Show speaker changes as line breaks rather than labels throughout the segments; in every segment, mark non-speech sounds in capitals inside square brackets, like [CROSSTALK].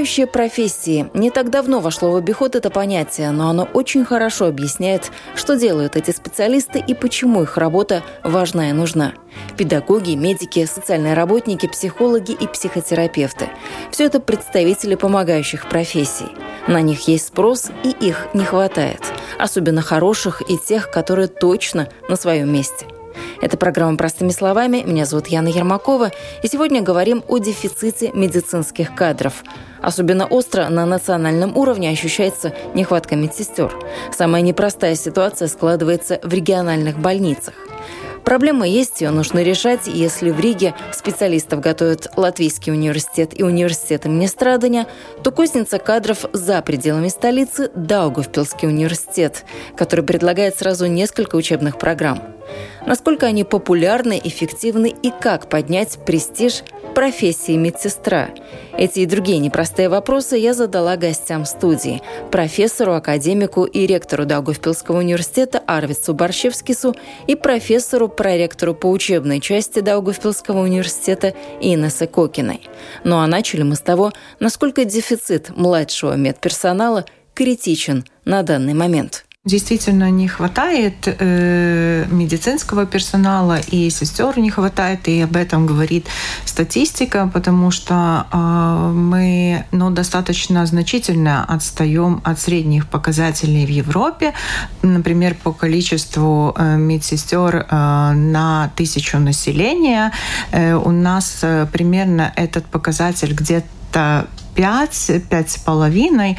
Помогающие профессии. Не так давно вошло в обиход это понятие, но оно очень хорошо объясняет, что делают эти специалисты и почему их работа важна и нужна. Педагоги, медики, социальные работники, психологи и психотерапевты. Все это представители помогающих профессий. На них есть спрос, и их не хватает. Особенно хороших и тех, которые точно на своем месте – это программа «Простыми словами». Меня зовут Яна Ермакова. И сегодня говорим о дефиците медицинских кадров. Особенно остро на национальном уровне ощущается нехватка медсестер. Самая непростая ситуация складывается в региональных больницах. Проблема есть, ее нужно решать. Если в Риге специалистов готовят Латвийский университет и университет имени Страдания, то кузница кадров за пределами столицы – Даугавпилский университет, который предлагает сразу несколько учебных программ. Насколько они популярны, эффективны и как поднять престиж профессии медсестра? Эти и другие непростые вопросы я задала гостям студии. Профессору, академику и ректору Даугавпилского университета Арвицу Борщевскису и профессору, проректору по учебной части Даугавпилского университета Инессе Кокиной. Ну а начали мы с того, насколько дефицит младшего медперсонала критичен на данный момент.
Действительно не хватает э, медицинского персонала и сестер не хватает, и об этом говорит статистика, потому что э, мы ну, достаточно значительно отстаем от средних показателей в Европе. Например, по количеству э, медсестер э, на тысячу населения э, у нас э, примерно этот показатель где-то 5, 5,5.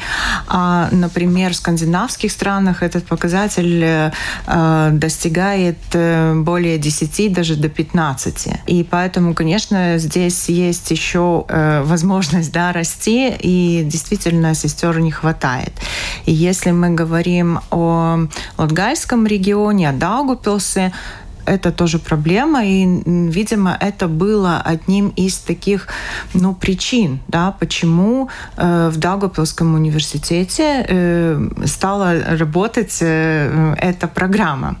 А, например, в скандинавских странах этот показатель э, достигает э, более 10, даже до 15. И поэтому, конечно, здесь есть еще э, возможность да, расти, и действительно сестер не хватает. И если мы говорим о Латгальском регионе, о Даугупилсе, это тоже проблема, и, видимо, это было одним из таких ну, причин, да, почему э, в Даугавпилском университете э, стала работать э, эта программа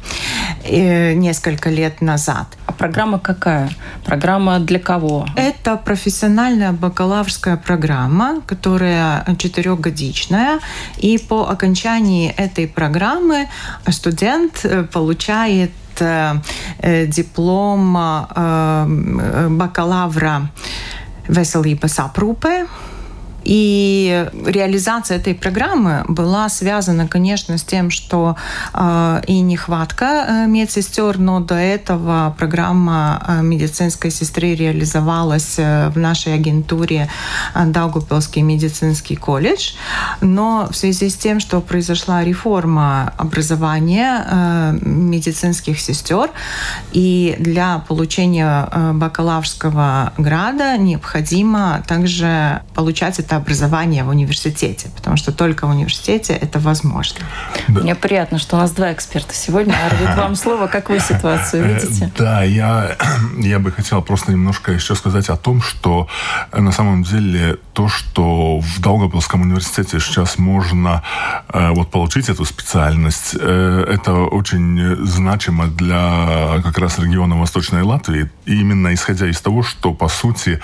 э, несколько лет назад.
А программа какая? Программа для кого?
Это профессиональная бакалаврская программа, которая четырехгодичная, и по окончании этой программы студент э, получает diploma bakalaura veselības aprūpē. И реализация этой программы была связана, конечно, с тем, что э, и нехватка э, медсестер, но до этого программа э, медицинской сестры реализовалась э, в нашей агентуре Даугупилский медицинский колледж. Но в связи с тем, что произошла реформа образования э, медицинских сестер, и для получения бакалаврского града необходимо также получать это образование в университете, потому что только в университете это возможно.
Да. Мне приятно, что у нас два эксперта сегодня. Арвид, вам слово, как вы ситуацию э, видите?
Да, я, [CLEARS THROAT] я бы хотел просто немножко еще сказать о том, что э, на самом деле то, что в Долгопилском университете сейчас можно э, вот получить эту специальность, это очень значимо для как раз региона Восточной Латвии. И именно исходя из того, что, по сути,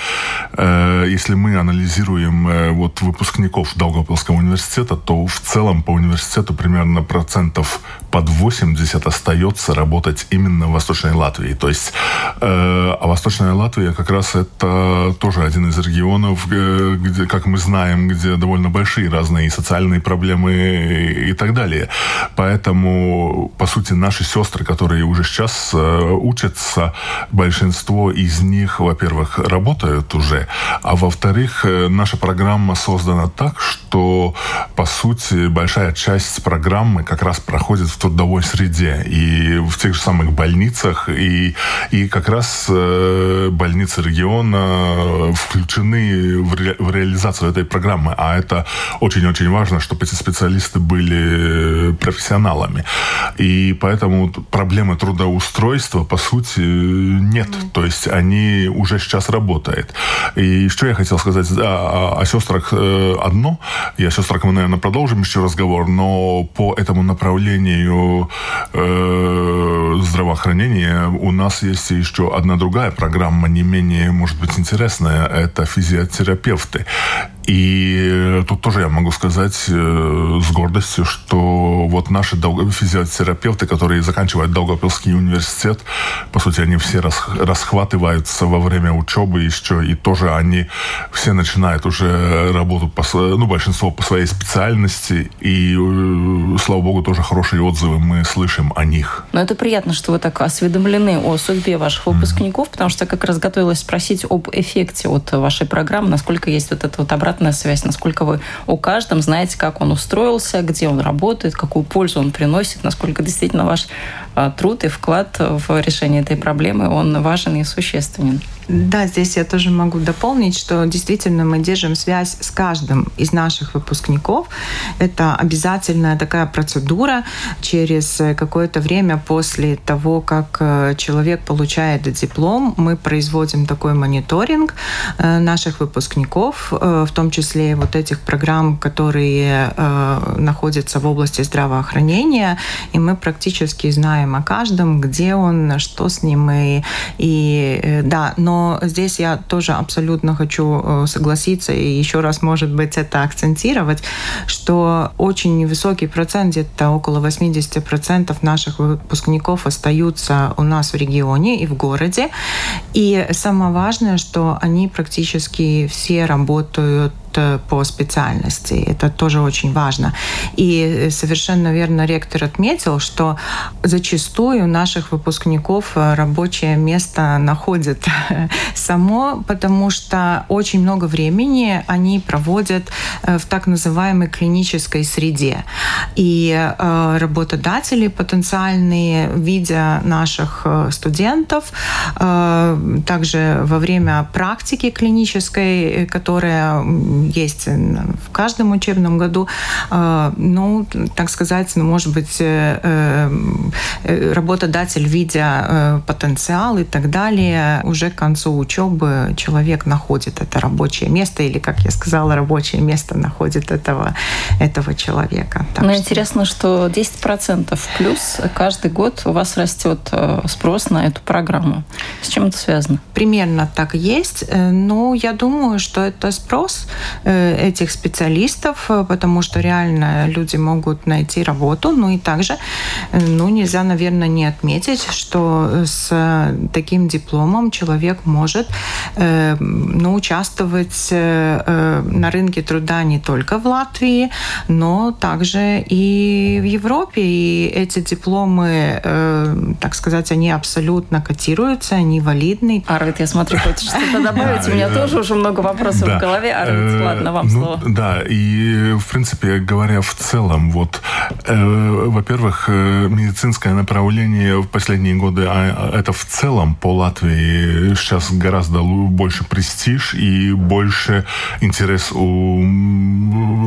если мы анализируем вот выпускников Долгопилского университета, то в целом по университету примерно процентов под 80 остается работать именно в Восточной Латвии. То есть, э, а Восточная Латвия как раз это тоже один из регионов, где, как мы знаем, где довольно большие разные социальные проблемы и, и так далее. Поэтому, по сути, наши сестры, которые уже сейчас э, учатся, большинство из них, во-первых, работают уже, а во-вторых, э, наша программа создана так, что, по сути, большая часть программы как раз проходит в трудовой среде и в тех же самых больницах, и, и как раз э, больницы региона включены в, ре, в реализацию этой программы, а это очень-очень важно, чтобы эти специалисты были профессионалами. И поэтому проблемы трудоустройства, по сути, нет. Mm. То есть они уже сейчас работают. И что я хотел сказать о, о, о сестрах э, одно. И о сестрах мы, наверное, продолжим еще разговор, но по этому направлению э, здравоохранения у нас есть еще одна другая программа, не менее, может быть, интересная. Это физиотерапевты. И тут тоже я могу сказать э, с гордостью, что вот наши физиотерапевты, которые заканчивают Долгопилский университет, по сути, они все расхватываются во время учебы еще, и тоже они все начинают уже работу, по, ну, большинство по своей специальности, и, э, слава богу, тоже хорошие отзывы мы слышим о них.
Но это приятно, что вы так осведомлены о судьбе ваших выпускников, mm-hmm. потому что я как раз готовилась спросить об эффекте от вашей программы, насколько есть вот эта вот обратная обратная связь, насколько вы о каждом знаете, как он устроился, где он работает, какую пользу он приносит, насколько действительно ваш а, труд и вклад в решение этой проблемы, он важен и существенен.
Да, здесь я тоже могу дополнить, что действительно мы держим связь с каждым из наших выпускников. Это обязательная такая процедура через какое-то время после того, как э, человек получает диплом, мы производим такой мониторинг э, наших выпускников, э, в том числе вот этих программ, которые находятся в области здравоохранения, и мы практически знаем о каждом, где он, что с ним, и, и да, но здесь я тоже абсолютно хочу э, согласиться и еще раз, может быть, это акцентировать, что очень высокий процент, где-то около 80% наших выпускников остаются у нас в регионе и в городе. И самое важное, что они практически все работают по специальности. Это тоже очень важно. И совершенно верно ректор отметил, что зачастую наших выпускников э, рабочее место находит [LAUGHS] само, потому что очень много времени они проводят э, в так называемой клинической среде. И работодатели потенциальные, видя наших студентов, также во время практики клинической, которая есть в каждом учебном году. А, ну, так сказать, ну, может быть, э, э, работодатель, видя э, потенциал и так далее, уже к концу учебы человек находит это рабочее место, или, как я сказала, рабочее место находит этого, этого человека.
Так Но что... интересно, что 10% плюс каждый год у вас растет спрос на эту программу. С чем это связано?
Примерно так есть. Но я думаю, что это спрос Э, этих специалистов, э, потому что реально люди могут найти работу. Ну и также, э, ну нельзя, наверное, не отметить, что с таким дипломом человек может ну, участвовать на рынке труда не только в Латвии, но также и в Европе. И эти дипломы, так сказать, они абсолютно котируются, они валидны.
Арвид, я смотрю, хочешь что-то добавить? У меня тоже уже много вопросов в голове. Арвид, ладно, вам
ну,
слово.
Да, и в принципе говоря в целом, вот, э, во-первых, э, медицинское направление в последние годы, а, это в целом по Латвии сейчас гораздо больше престиж и больше интерес у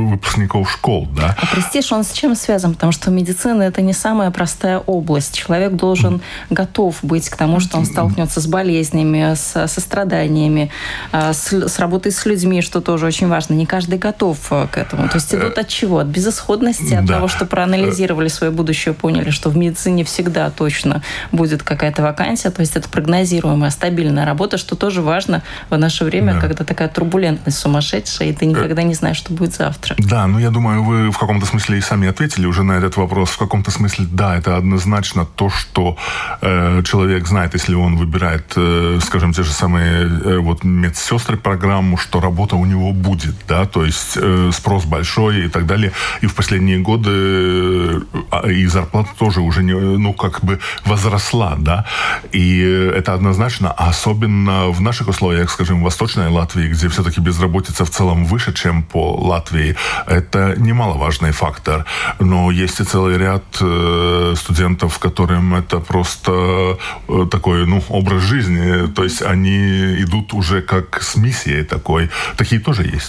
выпускников школ, да.
А престиж, он с чем связан? Потому что медицина это не самая простая область. Человек должен mm. готов быть к тому, что он столкнется с болезнями, с, со страданиями, э, с, с работой с людьми, что тоже очень важно. Не каждый готов э, к этому. То есть идут от чего? От безысходности, от да. того, что проанализировали свое будущее, поняли, что в медицине всегда точно будет какая-то вакансия. То есть это прогнозируемая, стабильная работа, что тоже важно в наше время, да. когда такая турбулентность сумасшедшая, и ты никогда не знаешь, что будет завтра.
Да, ну я думаю, вы в каком-то смысле и сами ответили уже на этот вопрос. В каком-то смысле, да, это однозначно то, что э, человек знает, если он выбирает, э, скажем, те же самые э, вот медсестры программу, что работа у него будет будет, да, то есть э, спрос большой и так далее. И в последние годы э, и зарплата тоже уже, не, ну, как бы возросла, да, и это однозначно, особенно в наших условиях, скажем, в Восточной Латвии, где все-таки безработица в целом выше, чем по Латвии, это немаловажный фактор. Но есть и целый ряд э, студентов, которым это просто э, такой, ну, образ жизни, то есть они идут уже как с миссией такой. Такие тоже есть.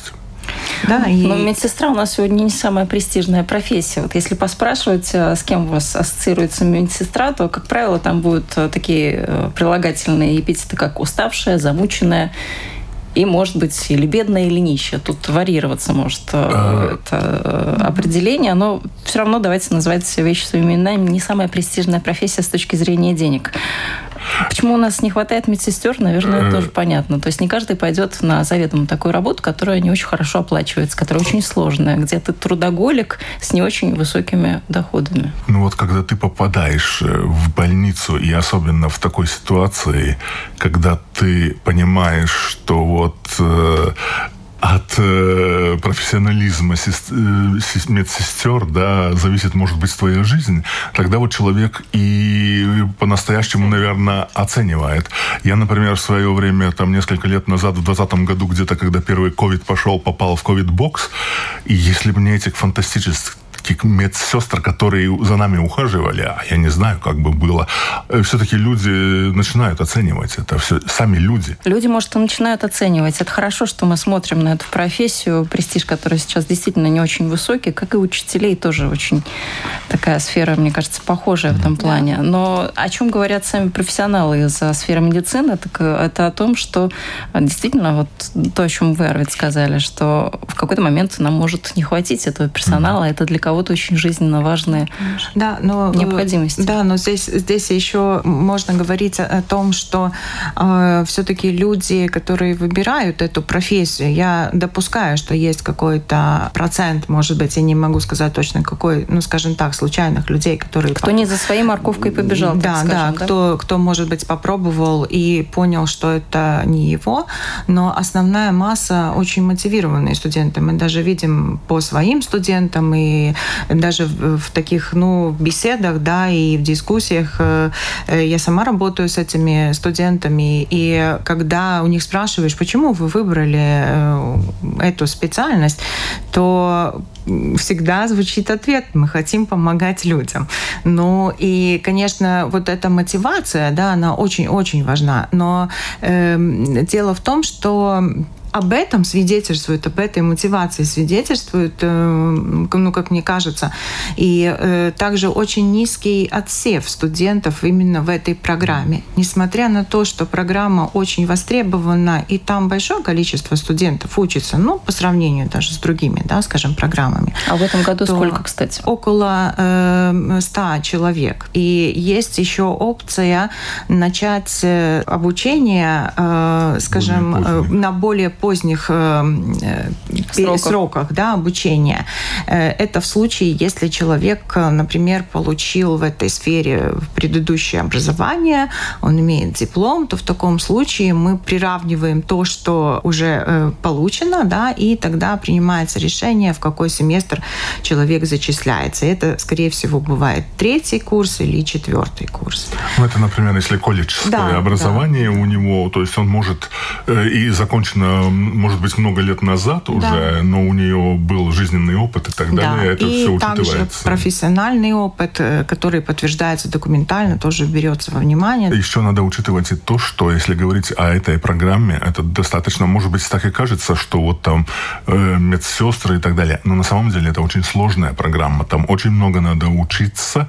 Да, и... Но медсестра у нас сегодня не самая престижная профессия. Вот если поспрашивать, э, с кем у вас ассоциируется медсестра, то, как правило, там будут э, такие э, прилагательные эпитеты, как уставшая, замученная и, может быть, или бедная, или нищая. Тут варьироваться может а... это определение, но все равно давайте называть вещи своими именами. Не самая престижная профессия с точки зрения денег. Почему у нас не хватает медсестер, наверное, тоже понятно. То есть не каждый пойдет на заведомо такую работу, которая не очень хорошо оплачивается, которая очень сложная, где ты трудоголик с не очень высокими доходами.
Ну вот когда ты попадаешь э, в больницу, и особенно в такой ситуации, когда ты понимаешь, что вот э, от э, профессионализма э, медсестер, да, зависит, может быть, твоя жизнь, тогда вот человек и по-настоящему, наверное, оценивает. Я, например, в свое время, там, несколько лет назад, в 2020 году, где-то, когда первый ковид пошел, попал в ковид-бокс, и если мне этих фантастических таких медсестр, которые за нами ухаживали, а я не знаю, как бы было, э, все-таки люди начинают оценивать это, все, сами люди.
Люди, может, и начинают оценивать. Это хорошо, что мы смотрим на эту профессию, престиж, который сейчас действительно не очень высокий, как и учителей тоже очень такая сфера, мне кажется, похожая в этом плане. Но о чем говорят сами профессионалы из сферы медицины, так э, это о том, что действительно вот то, о чем вы, Арвид, сказали, что в какой-то момент нам может не хватить этого персонала, это для кого кого-то очень жизненно важные да, но, необходимости.
Да, но здесь, здесь еще можно говорить о том, что э, все-таки люди, которые выбирают эту профессию, я допускаю, что есть какой-то процент, может быть, я не могу сказать точно какой, ну, скажем так, случайных людей, которые...
Кто не за своей морковкой побежал,
да, скажем, да, да, кто, кто, может быть, попробовал и понял, что это не его, но основная масса очень мотивированные студенты. Мы даже видим по своим студентам и даже в, таких ну, беседах да, и в дискуссиях э, э, я сама работаю с этими студентами, и когда у них спрашиваешь, почему вы выбрали э, эту специальность, то всегда звучит ответ «мы хотим помогать людям». Ну и, конечно, вот эта мотивация, да, она очень-очень важна. Но э, дело в том, что об этом свидетельствует, об этой мотивации свидетельствует, э, ну, как мне кажется, и э, также очень низкий отсев студентов именно в этой программе. Несмотря на то, что программа очень востребована, и там большое количество студентов учится, ну, по сравнению даже с другими, да, скажем, программами.
А в этом году сколько, кстати?
Около э, 100 человек. И есть еще опция начать э, обучение, э, скажем, более на более поздних э, э, сроках, сроках да, обучения. Э, это в случае, если человек, например, получил в этой сфере предыдущее образование, он имеет диплом, то в таком случае мы приравниваем то, что уже получено, да, и тогда принимается решение, в какой семестр человек зачисляется. Это, скорее всего, бывает третий курс или четвертый курс.
Ну, это, например, если колледжское да, образование да. у него, то есть он может и закончено может быть, много лет назад уже, да. но у нее был жизненный опыт и так далее, да. это и все также учитывается.
профессиональный опыт, э, который подтверждается документально, тоже берется во внимание.
Еще надо учитывать и то, что если говорить о этой программе, это достаточно, может быть, так и кажется, что вот там э, медсестры и так далее, но на самом деле это очень сложная программа, там очень много надо учиться,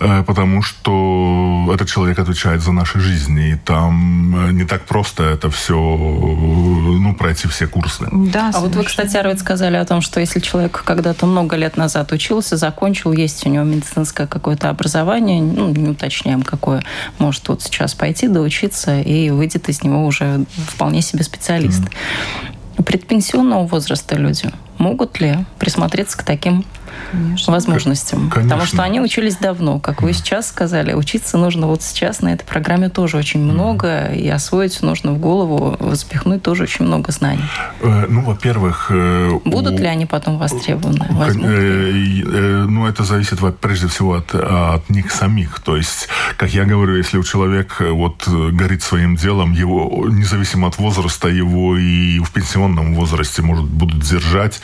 э, потому что этот человек отвечает за наши жизни, и там э, не так просто это все, ну, пройти все курсы.
Да, а вот вы, кстати, Арвид, сказали о том, что если человек когда-то много лет назад учился, закончил, есть у него медицинское какое-то образование, ну, не уточняем, какое, может вот сейчас пойти доучиться и выйдет из него уже вполне себе специалист. Mm. Предпенсионного возраста люди могут ли присмотреться к таким конечно. возможностям. Конечно. Потому что они учились давно. Как вы сейчас сказали, учиться нужно вот сейчас на этой программе тоже очень много, и освоить нужно в голову, запихнуть тоже очень много знаний.
Э, ну, во-первых... Э,
Будут у... ли они потом востребованы?
Э, ну, это зависит прежде всего от, от них самих. То есть, как я говорю, если у человека вот горит своим делом, его, независимо от возраста, его и в пенсионном возрасте, может, будут держать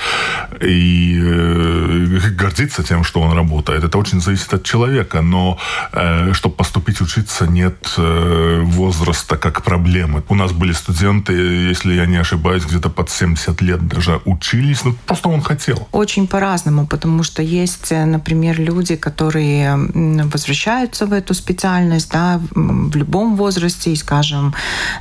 и гордиться тем, что он работает. Это очень зависит от человека, но э, чтобы поступить учиться, нет э, возраста как проблемы. У нас были студенты, если я не ошибаюсь, где-то под 70 лет даже учились, ну просто он хотел.
Очень по-разному, потому что есть, э, например, люди, которые возвращаются в эту специальность, да, в любом возрасте, и, скажем,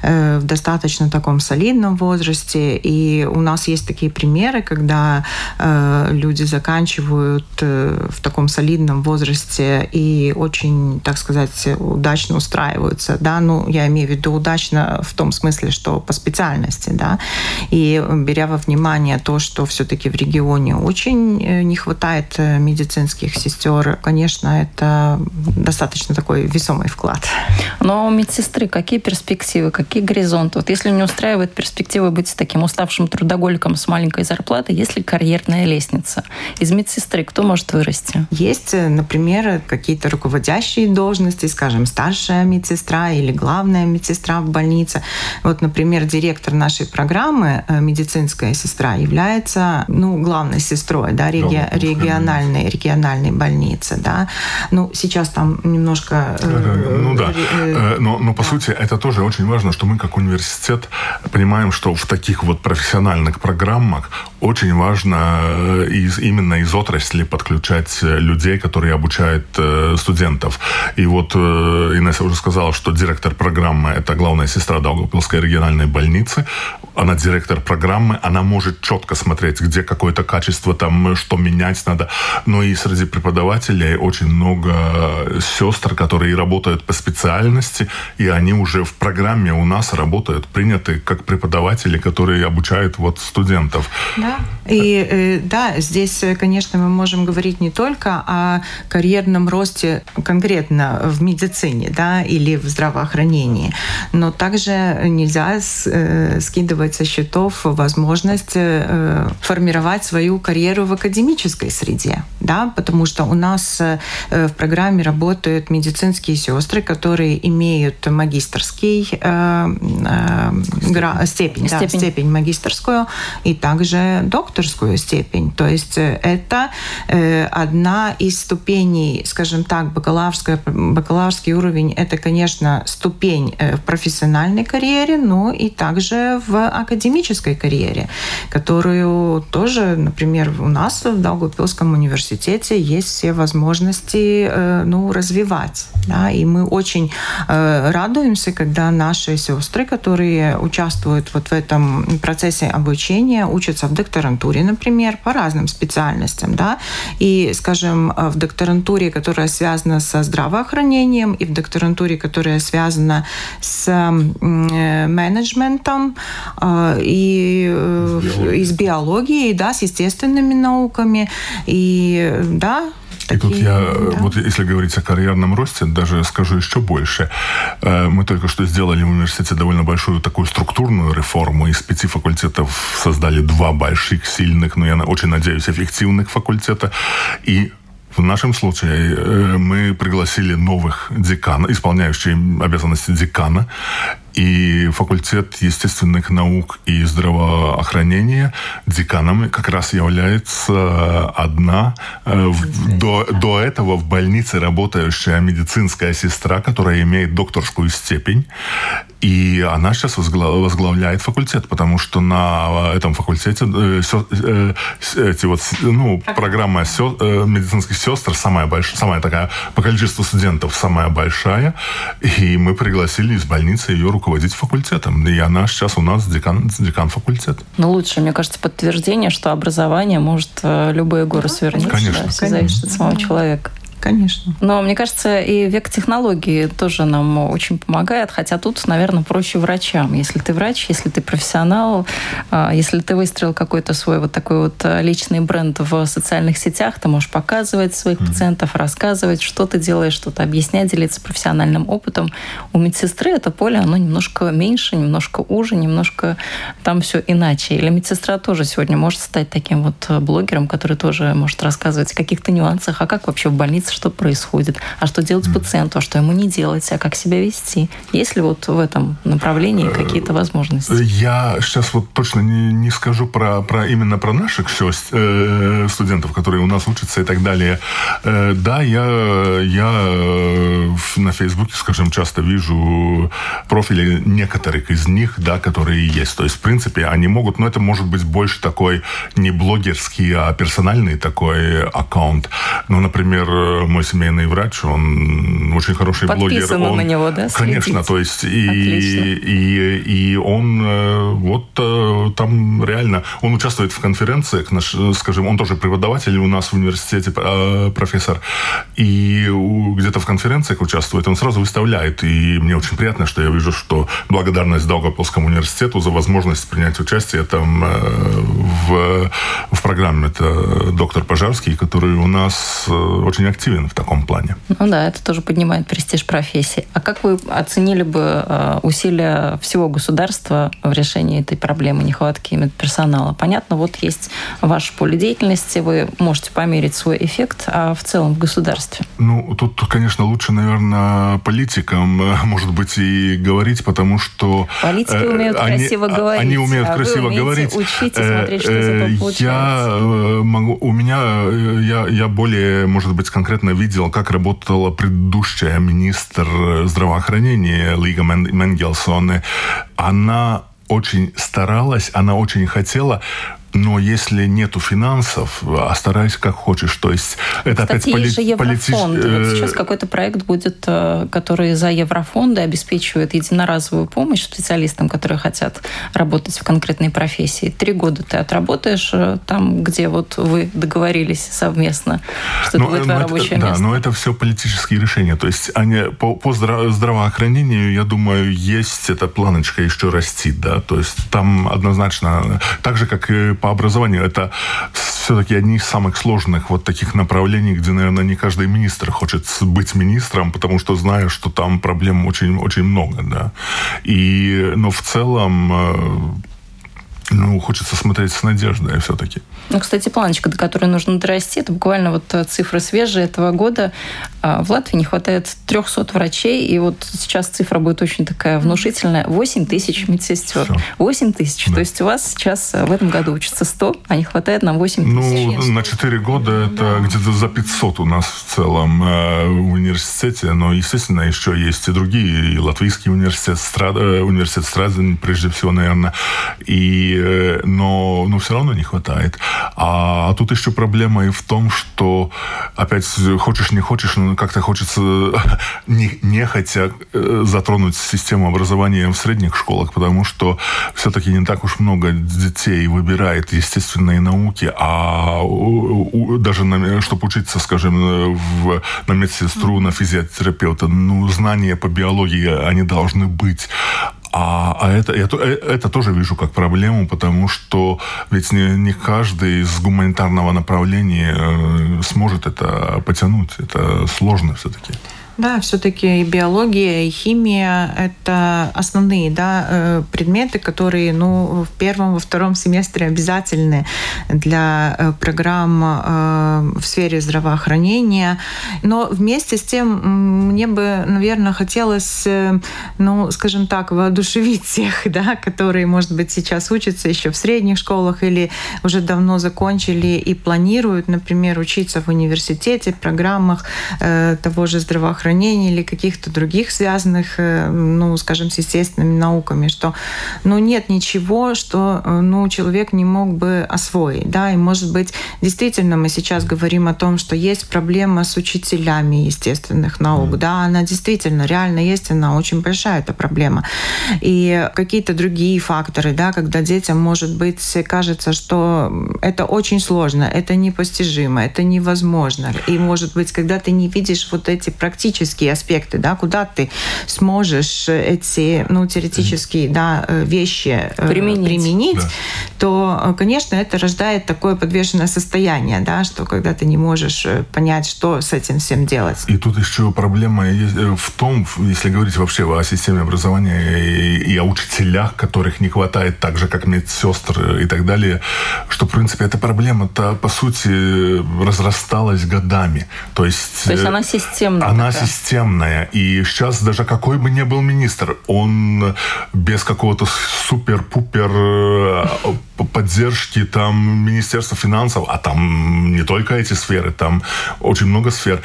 э, в достаточно таком солидном возрасте, и у нас есть такие примеры, когда э, люди заканчивают э, в таком солидном возрасте и очень, так сказать, удачно устраиваются, да, ну, я имею в виду удачно в том смысле, что по специальности, да, и беря во внимание то, что все-таки в регионе очень э, не хватает э, медицинских сестер, конечно, это достаточно такой весомый вклад.
Но у медсестры какие перспективы, какие горизонты? Вот если не устраивает перспективы быть таким уставшим трудоголиком с маленькой зарплатой, есть ли карьерная лестница? Из медсестры кто может вырасти?
Есть, например, какие-то руководящие должности, скажем, старшая медсестра или главная медсестра в больнице. Вот, например, директор нашей программы, э, медицинская сестра, является ну, главной сестрой да, реги... региональной, региональной больницы. Да. Ну, сейчас там немножко...
Э, ну да, но, но по да. сути это тоже очень важно, что мы как университет понимаем, что в таких вот профессиональных программах очень важно из, именно из отрасли подключать людей, которые обучают э, студентов. И вот э, Инесса уже сказала, что директор программы – это главная сестра Даугавпилской региональной больницы. Она директор программы, она может четко смотреть, где какое-то качество, там, что менять надо. Но и среди преподавателей очень много сестр, которые работают по специальности, и они уже в программе у нас работают, приняты как преподаватели, которые обучают вот студентов.
Да, и э, да, здесь, конечно, мы можем говорить не только о карьерном росте конкретно в медицине да, или в здравоохранении, но также нельзя э, скидывать со счетов возможность э, формировать свою карьеру в академической среде, да, потому что у нас э, в программе работают медицинские сестры, которые имеют магистрский степень, степень, да, степень магистрскую и также докторскую степень. То есть это одна из ступеней, скажем так, бакалаврская, бакалаврский уровень – это, конечно, ступень э, в профессиональной карьере, но и также в академической карьере, которую тоже, например, у нас в Даугавпилском университете есть все возможности э, ну, развивать. Да? И мы очень э, радуемся, когда наши сестры, которые участвуют вот в этом процессе обучения, учатся в докторантуре, например, по разным специальностям. Да? И, скажем, в докторантуре, которая связана со здравоохранением, и в докторантуре, которая связана с э, менеджментом и, э, и с биологией, да, с естественными науками. И да,
и тут я, да. вот если говорить о карьерном росте, даже скажу еще больше. Мы только что сделали в университете довольно большую такую структурную реформу. Из пяти факультетов создали два больших, сильных, но я очень надеюсь, эффективных факультета. И в нашем случае э, мы пригласили новых декана, исполняющих обязанности декана, и факультет естественных наук и здравоохранения деканом как раз является одна э, до, до этого в больнице работающая медицинская сестра, которая имеет докторскую степень. И она сейчас возглавляет факультет, потому что на этом факультете э, э, эти вот, ну, программа медицинских сестр самая большая, самая такая по количеству студентов самая большая. И мы пригласили из больницы ее руководителя руководить факультетом. И она сейчас у нас декан, декан факультета.
Ну, лучше, мне кажется, подтверждение, что образование может э, любые горы свернуть.
Конечно. Да,
все зависит от самого человека.
Конечно.
Но мне кажется, и век технологии тоже нам очень помогает, хотя тут, наверное, проще врачам. Если ты врач, если ты профессионал, а, если ты выстроил какой-то свой вот такой вот а, личный бренд в социальных сетях, ты можешь показывать своих mm-hmm. пациентов, рассказывать, что ты делаешь, что-то объяснять, делиться профессиональным опытом. У медсестры это поле, оно немножко меньше, немножко уже, немножко там все иначе. Или медсестра тоже сегодня может стать таким вот блогером, который тоже может рассказывать о каких-то нюансах, а как вообще в больнице что происходит, а что делать пациенту, а что ему не делать, а как себя вести. Есть ли вот в этом направлении какие-то возможности?
Я сейчас вот точно не, не скажу про, про именно про наших э, студентов, которые у нас учатся и так далее. Э, да, я, я э, на Фейсбуке, скажем, часто вижу профили некоторых из них, да, которые есть. То есть, в принципе, они могут, но это может быть больше такой не блогерский, а персональный такой аккаунт. Ну, например, мой семейный врач, он очень хороший блогер. Он,
на него, да?
Конечно, то есть и, и, и он э, вот э, там реально, он участвует в конференциях, наш, скажем, он тоже преподаватель у нас в университете, э, профессор, и где-то в конференциях участвует, он сразу выставляет, и мне очень приятно, что я вижу, что благодарность Даугавпилскому университету за возможность принять участие там в, в программе. Это доктор Пожарский, который у нас очень активно активен в таком плане.
Ну да, это тоже поднимает престиж профессии. А как вы оценили бы э, усилия всего государства в решении этой проблемы нехватки медперсонала? Понятно, вот есть ваше поле деятельности, вы можете померить свой эффект, а в целом в государстве?
Ну, тут, конечно, лучше, наверное, политикам, э, может быть, и говорить, потому что...
Политики э, умеют они, красиво говорить.
Они умеют а красиво говорить.
учить и смотреть, что из этого получается.
Я могу... У меня... Я, я более, может быть, конкретно конкретно видел, как работала предыдущая министр здравоохранения Лига Менгелсон. Она очень старалась, она очень хотела но если нету финансов, оставайся как хочешь. То есть это
Кстати, опять поли- же политич... Вот э, сейчас какой-то проект будет, э, который за еврофонды обеспечивает единоразовую помощь специалистам, которые хотят работать в конкретной профессии. Три года ты отработаешь э, там, где вот вы договорились совместно, что но, это будет твое рабочее
это,
место.
Да, но это все политические решения. То есть они, по, по здравоохранению, я думаю, есть эта планочка еще расти. Да? То есть там однозначно, так же, как и по образованию это все-таки одни из самых сложных вот таких направлений, где, наверное, не каждый министр хочет быть министром, потому что знаю, что там проблем очень, очень много, да. И, но в целом э, ну, хочется смотреть с надеждой все-таки.
Ну, кстати, планочка, до которой нужно дорасти, это буквально вот э, цифры свежие этого года. А, в Латвии не хватает 300 врачей, и вот сейчас цифра будет очень такая внушительная. 8 тысяч медсестер. Все. 8 тысяч. Да. То есть у вас сейчас э, в этом году учатся 100, а не хватает нам 8
тысяч. Ну, на 4 года это да. где-то за 500 у нас в целом э, в университете, но, естественно, еще есть и другие, и латвийский университет, Страд... университет Страден, прежде всего, наверное, и Но, но все равно не хватает. А, а тут еще проблема и в том, что опять хочешь не хочешь, но как-то хочется [LAUGHS] не, не хотя э, затронуть систему образования в средних школах, потому что все-таки не так уж много детей выбирает естественные науки, а даже на, чтобы учиться, скажем, в, на медсестру, на физиотерапевта, ну, знания по биологии, они должны быть. А, а это, это, э, это тоже вижу как проблему, потому что ведь не, не каждый из гуманитарного направления э, сможет это потянуть. Это сложно все-таки.
Да, все-таки и биология, и химия – это основные да, э, предметы, которые ну, в первом, во втором семестре обязательны для э, программ э, в сфере здравоохранения. Но вместе с тем мне бы, наверное, хотелось, ну, скажем так, воодушевить [LAUGHS] всех, да, которые, может быть, сейчас учатся еще в средних школах или уже давно закончили и планируют, например, учиться в университете, программах того же здравоохранения, здравоохранения или каких-то других связанных, э, ну, скажем, с естественными науками, что, ну, нет ничего, что, э, ну, человек не мог бы освоить, да, и, может быть, действительно мы сейчас говорим о том, что есть проблема с учителями естественных наук, mm. да, она действительно реально есть, она очень большая эта проблема. И какие-то другие факторы, да, когда детям, может быть, кажется, что это очень сложно, это непостижимо, это невозможно. И, может быть, когда ты не видишь вот эти практические аспекты, да, куда ты сможешь эти, ну, теоретические, да, вещи
э, применить,
применить да. то, конечно, это рождает такое подвешенное состояние, да, что когда ты не можешь э, понять, что с этим всем делать.
И тут еще проблема э, в том, если говорить вообще о системе образования и, и о учителях, которых не хватает так же, как медсестр и так далее, что, в принципе, эта проблема-то, по сути, разрасталась годами. То есть,
То есть она системная.
Она такая. Системная. И сейчас даже какой бы ни был министр, он без какого-то супер-пупер поддержки там Министерства финансов, а там не только эти сферы, там очень много сфер,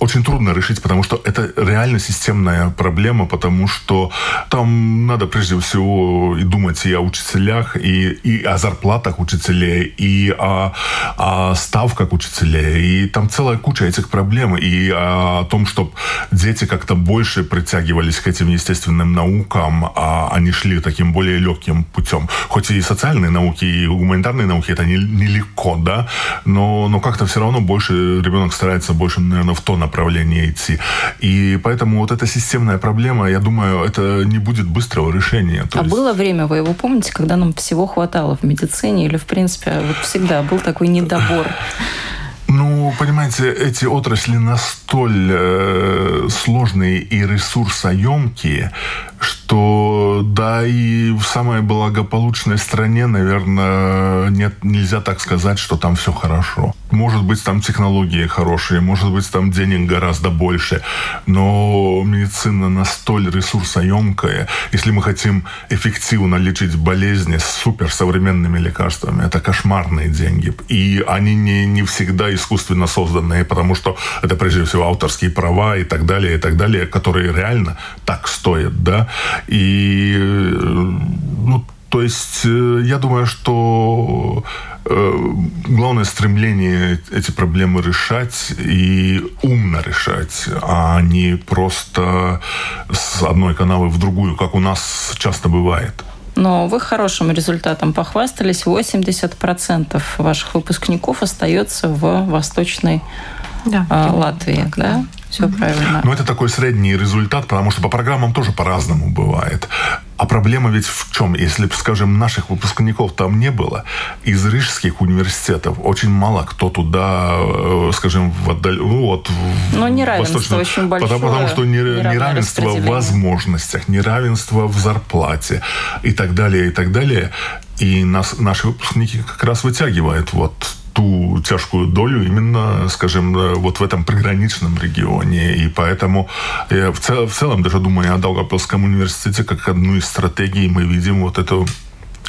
очень трудно решить, потому что это реально системная проблема, потому что там надо прежде всего и думать и о учителях, и, и о зарплатах учителей, и о, о ставках учителей, и там целая куча этих проблем, и о том, чтобы дети как-то больше притягивались к этим естественным наукам, а они шли таким более легким путем. Хоть и социальные науки, и гуманитарные науки это нелегко, не да, но, но как-то все равно больше ребенок старается больше, наверное, в то направлении идти. И поэтому вот эта системная проблема, я думаю, это не будет быстрого решения.
То а есть... было время, вы его помните, когда нам всего хватало в медицине или, в принципе, вот всегда был такой недобор?
Ну, понимаете, эти отрасли настолько э, сложные и ресурсоемкие, что да и в самой благополучной стране, наверное, нет, нельзя так сказать, что там все хорошо. Может быть, там технологии хорошие, может быть, там денег гораздо больше, но медицина настолько ресурсоемкая. Если мы хотим эффективно лечить болезни с суперсовременными лекарствами, это кошмарные деньги. И они не, не всегда искусственно созданные, потому что это прежде всего авторские права и так далее, и так далее, которые реально так стоят, да. И, э, ну, то есть, э, я думаю, что э, главное стремление эти проблемы решать и умно решать, а не просто с одной канавы в другую, как у нас часто бывает.
Но вы хорошим результатом похвастались. 80% ваших выпускников остается в Восточной да, Латвии. Да? да? Все mm-hmm. правильно.
Но это такой средний результат, потому что по программам тоже по-разному бывает. А проблема ведь в чем? Если, скажем, наших выпускников там не было, из рижских университетов очень мало кто туда, э, скажем, в отдаль... ну, вот,
Но неравенство восточном... очень большое.
Потому, потому что неравенство в возможностях, неравенство в зарплате и так далее, и так далее. И нас, наши выпускники как раз вытягивают вот ту тяжкую долю именно, скажем, э, вот в этом приграничном регионе. И поэтому в, цел, в целом, даже думая о Долгопилском университете, как одну из стратегий мы видим вот эту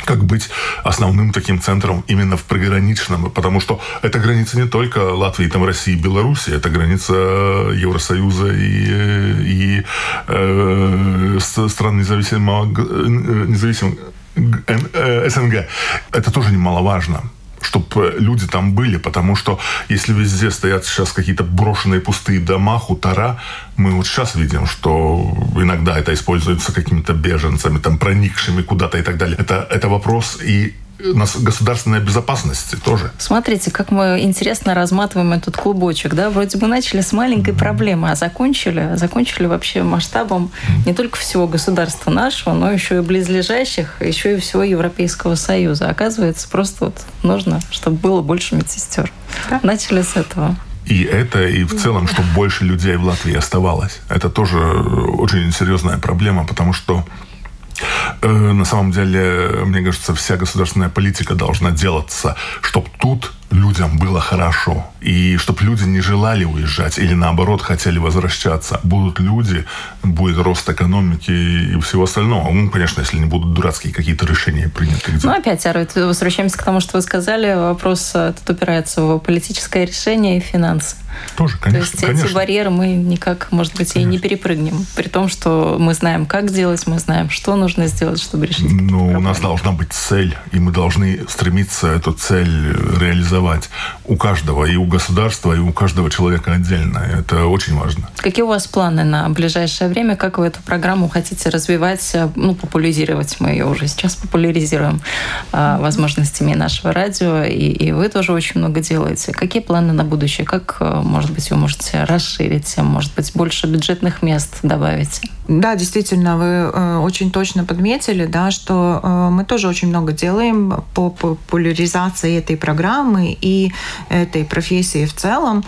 как быть основным таким центром именно в приграничном, потому что это граница не только Латвии, там России, Беларуси, это граница Евросоюза и, и э, стран независимого, э, независимого э, СНГ. Это тоже немаловажно чтобы люди там были, потому что если везде стоят сейчас какие-то брошенные пустые дома, хутора, мы вот сейчас видим, что иногда это используется какими-то беженцами, там, проникшими куда-то и так далее. Это, это вопрос и государственной безопасности тоже.
Смотрите, как мы интересно разматываем этот клубочек. Да? Вроде бы начали с маленькой mm-hmm. проблемы, а закончили, закончили вообще масштабом mm-hmm. не только всего государства нашего, но еще и близлежащих, еще и всего Европейского Союза. Оказывается, просто вот нужно, чтобы было больше медсестер. Да. Начали с этого.
И это, и в целом, чтобы больше людей в Латвии оставалось. Это тоже очень серьезная проблема, потому что Э, на самом деле, мне кажется, вся государственная политика должна делаться, чтобы тут людям было хорошо. И чтобы люди не желали уезжать или наоборот хотели возвращаться. Будут люди, будет рост экономики и всего остального. Ну, конечно, если не будут дурацкие какие-то решения приняты.
Где... Ну, опять, Арвид, возвращаемся к тому, что вы сказали. Вопрос этот упирается в политическое решение и финансы.
Тоже, конечно.
То есть
конечно.
эти барьеры мы никак, может быть, конечно. и не перепрыгнем. При том, что мы знаем, как сделать, мы знаем, что нужно сделать, чтобы решить.
Ну, у нас должна быть цель, и мы должны стремиться эту цель реализовать у каждого, и у государства, и у каждого человека отдельно. Это очень важно.
Какие у вас планы на ближайшее время? Как вы эту программу хотите развивать, ну, популяризировать? Мы ее уже сейчас популяризируем а, возможностями нашего радио, и, и вы тоже очень много делаете. Какие планы на будущее? Как, э, может быть, вы можете расширить, может быть, больше бюджетных мест добавить?
Да, действительно, вы э, очень точно подметили, да, что э, мы тоже очень много делаем по популяризации этой программы и этой профессии в целом.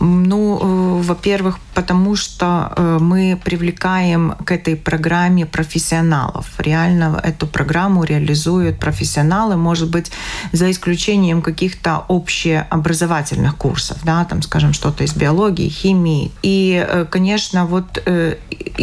Ну, во-первых, потому что мы привлекаем к этой программе профессионалов. Реально эту программу реализуют профессионалы, может быть, за исключением каких-то общеобразовательных курсов, да, там, скажем, что-то из биологии, химии. И, э, конечно, вот э,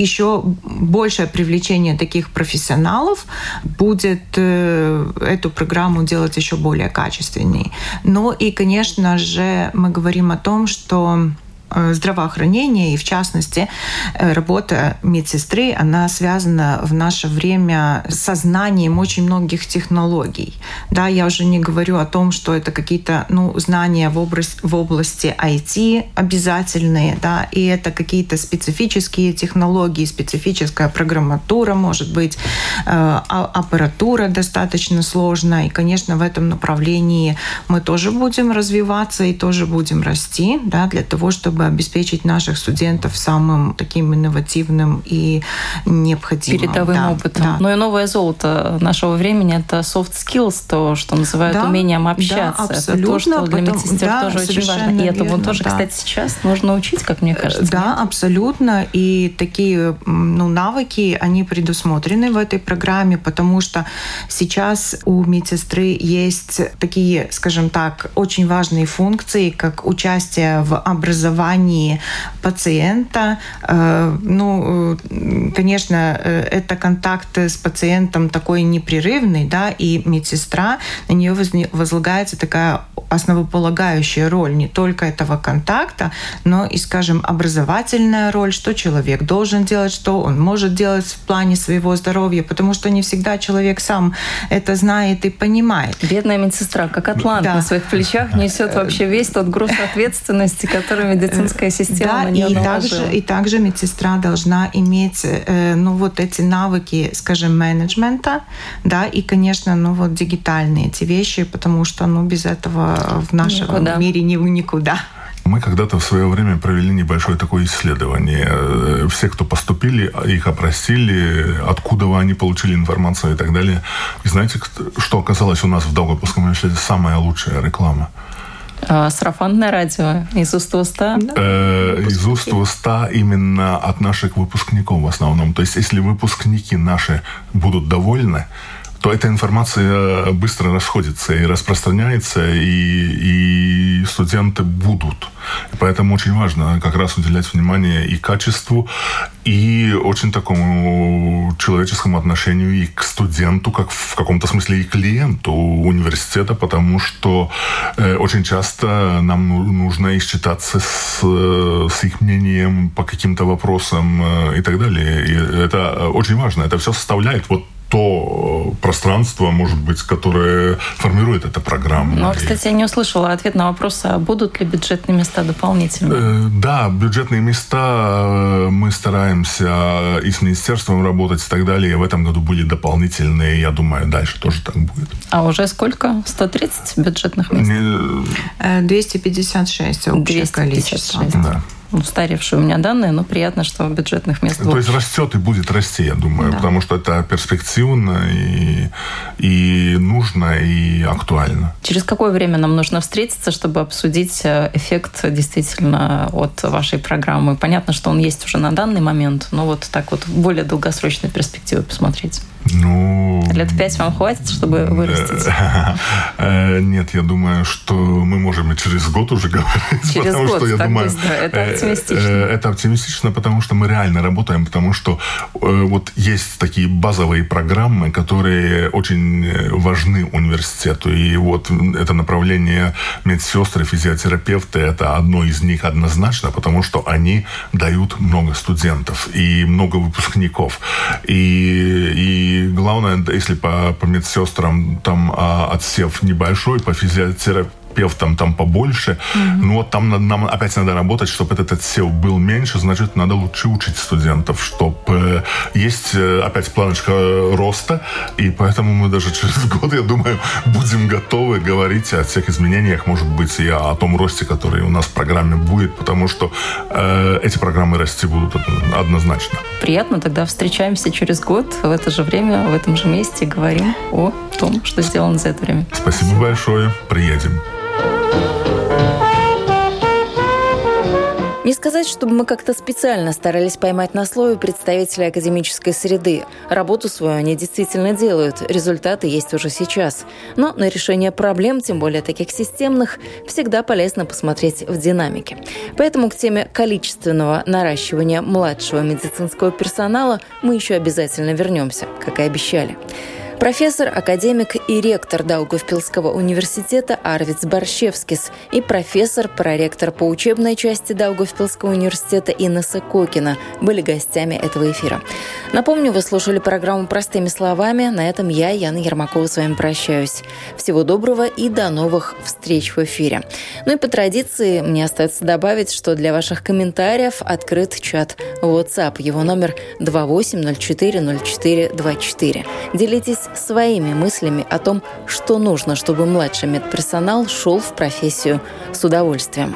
еще большее привлечение таких профессионалов будет э, эту программу делать еще более качественней. Ну и, конечно же, мы говорим о том, что здравоохранения, и в частности э, работа медсестры, она связана в наше время с сознанием очень многих технологий. Да, я уже не говорю о том, что это какие-то ну, знания в, область, в области IT обязательные, да, и это какие-то специфические технологии, специфическая программатура, может быть, э, а, аппаратура достаточно сложная, и, конечно, в этом направлении мы тоже будем развиваться и тоже будем расти, да, для того, чтобы чтобы обеспечить наших студентов самым таким инновативным и необходимым.
Передовым да, опытом. Да. Ну и новое золото нашего времени – это soft skills, то, что называют да, умением общаться.
Да, абсолютно. Это
то, что для Потом, медсестер да, тоже очень важно. И этому тоже, да. кстати, сейчас нужно учить, как мне кажется.
Да, нет? абсолютно. И такие ну, навыки, они предусмотрены в этой программе, потому что сейчас у медсестры есть такие, скажем так, очень важные функции, как участие в образовании проживании пациента. Э, ну, э, конечно, э, это контакт с пациентом такой непрерывный, да, и медсестра, на нее возлагается такая основополагающая роль не только этого контакта, но и, скажем, образовательная роль, что человек должен делать, что он может делать в плане своего здоровья, потому что не всегда человек сам это знает и понимает.
Бедная медсестра, как атлант да. на своих плечах, несет вообще весь тот груз ответственности, который медицина медицинская система
да, и также, и также медсестра должна иметь э, ну, вот эти навыки, скажем, менеджмента, да, и, конечно, ну, вот дигитальные эти вещи, потому что, ну, без этого в нашем никуда. мире не, никуда.
Мы когда-то в свое время провели небольшое такое исследование. Э, все, кто поступили, их опросили, откуда они получили информацию и так далее. И знаете, что оказалось у нас в Долгопольском университете самая лучшая реклама?
А, сарафанное радио из уст в уста?
Э, из уст в уста именно от наших выпускников в основном. То есть, если выпускники наши будут довольны, то эта информация быстро расходится и распространяется, и, и студенты будут. И поэтому очень важно как раз уделять внимание и качеству, и очень такому человеческому отношению и к студенту, как в каком-то смысле и клиенту университета, потому что э, очень часто нам ну, нужно и считаться с, с их мнением по каким-то вопросам э, и так далее. И это очень важно. Это все составляет вот то пространство, может быть, которое формирует эта программа.
Ну, а, кстати, я не услышала ответ на вопрос, а будут ли бюджетные места дополнительные?
Э, да, бюджетные места э, мы стараемся и с министерством работать и так далее. В этом году были дополнительные, я думаю, дальше тоже так будет.
А уже сколько? 130 бюджетных мест?
Не... 256 общее 256. количество.
Да устаревшие у меня данные, но приятно, что бюджетных мест
То есть растет и будет расти, я думаю, да. потому что это перспективно и, и нужно, и актуально.
Через какое время нам нужно встретиться, чтобы обсудить э, эффект действительно от вашей программы? Понятно, что он есть уже на данный момент, но вот так вот в более долгосрочной перспективе посмотреть.
Ну,
Лет пять вам хватит, чтобы вырастить? [LAUGHS]
Нет, я думаю, что мы можем и через год уже [LAUGHS] говорить.
Через
потому
год,
что, я
так
думаю,
быстро. Это оптимистично.
Это оптимистично, потому что мы реально работаем, потому что вот есть такие базовые программы, которые очень важны университету. И вот это направление медсестры, физиотерапевты, это одно из них однозначно, потому что они дают много студентов и много выпускников. И, и главное, если по, по медсестрам там а, отсев небольшой, по физиотерапии терапевтом там побольше. Mm-hmm. Ну вот там нам опять надо работать, чтобы этот отсев был меньше, значит, надо лучше учить студентов, чтобы э, есть э, опять планочка роста, и поэтому мы даже через год, я думаю, будем готовы говорить о всех изменениях, может быть, и о том росте, который у нас в программе будет, потому что э, эти программы расти будут однозначно.
Приятно, тогда встречаемся через год в это же время, в этом же месте, говорим о том, что сделано за это время.
Спасибо большое, приедем.
Не сказать, чтобы мы как-то специально старались поймать на слове представителей академической среды. Работу свою они действительно делают, результаты есть уже сейчас. Но на решение проблем, тем более таких системных, всегда полезно посмотреть в динамике. Поэтому к теме количественного наращивания младшего медицинского персонала мы еще обязательно вернемся, как и обещали. Профессор, академик и ректор Даугавпилского университета Арвиц Борщевскис и профессор, проректор по учебной части Даугавпилского университета Инесса Кокина были гостями этого эфира. Напомню, вы слушали программу «Простыми словами». На этом я, Яна Ермакова, с вами прощаюсь. Всего доброго и до новых встреч в эфире. Ну и по традиции мне остается добавить, что для ваших комментариев открыт чат WhatsApp. Его номер 28040424. Делитесь своими мыслями о том, что нужно, чтобы младший медперсонал шел в профессию с удовольствием.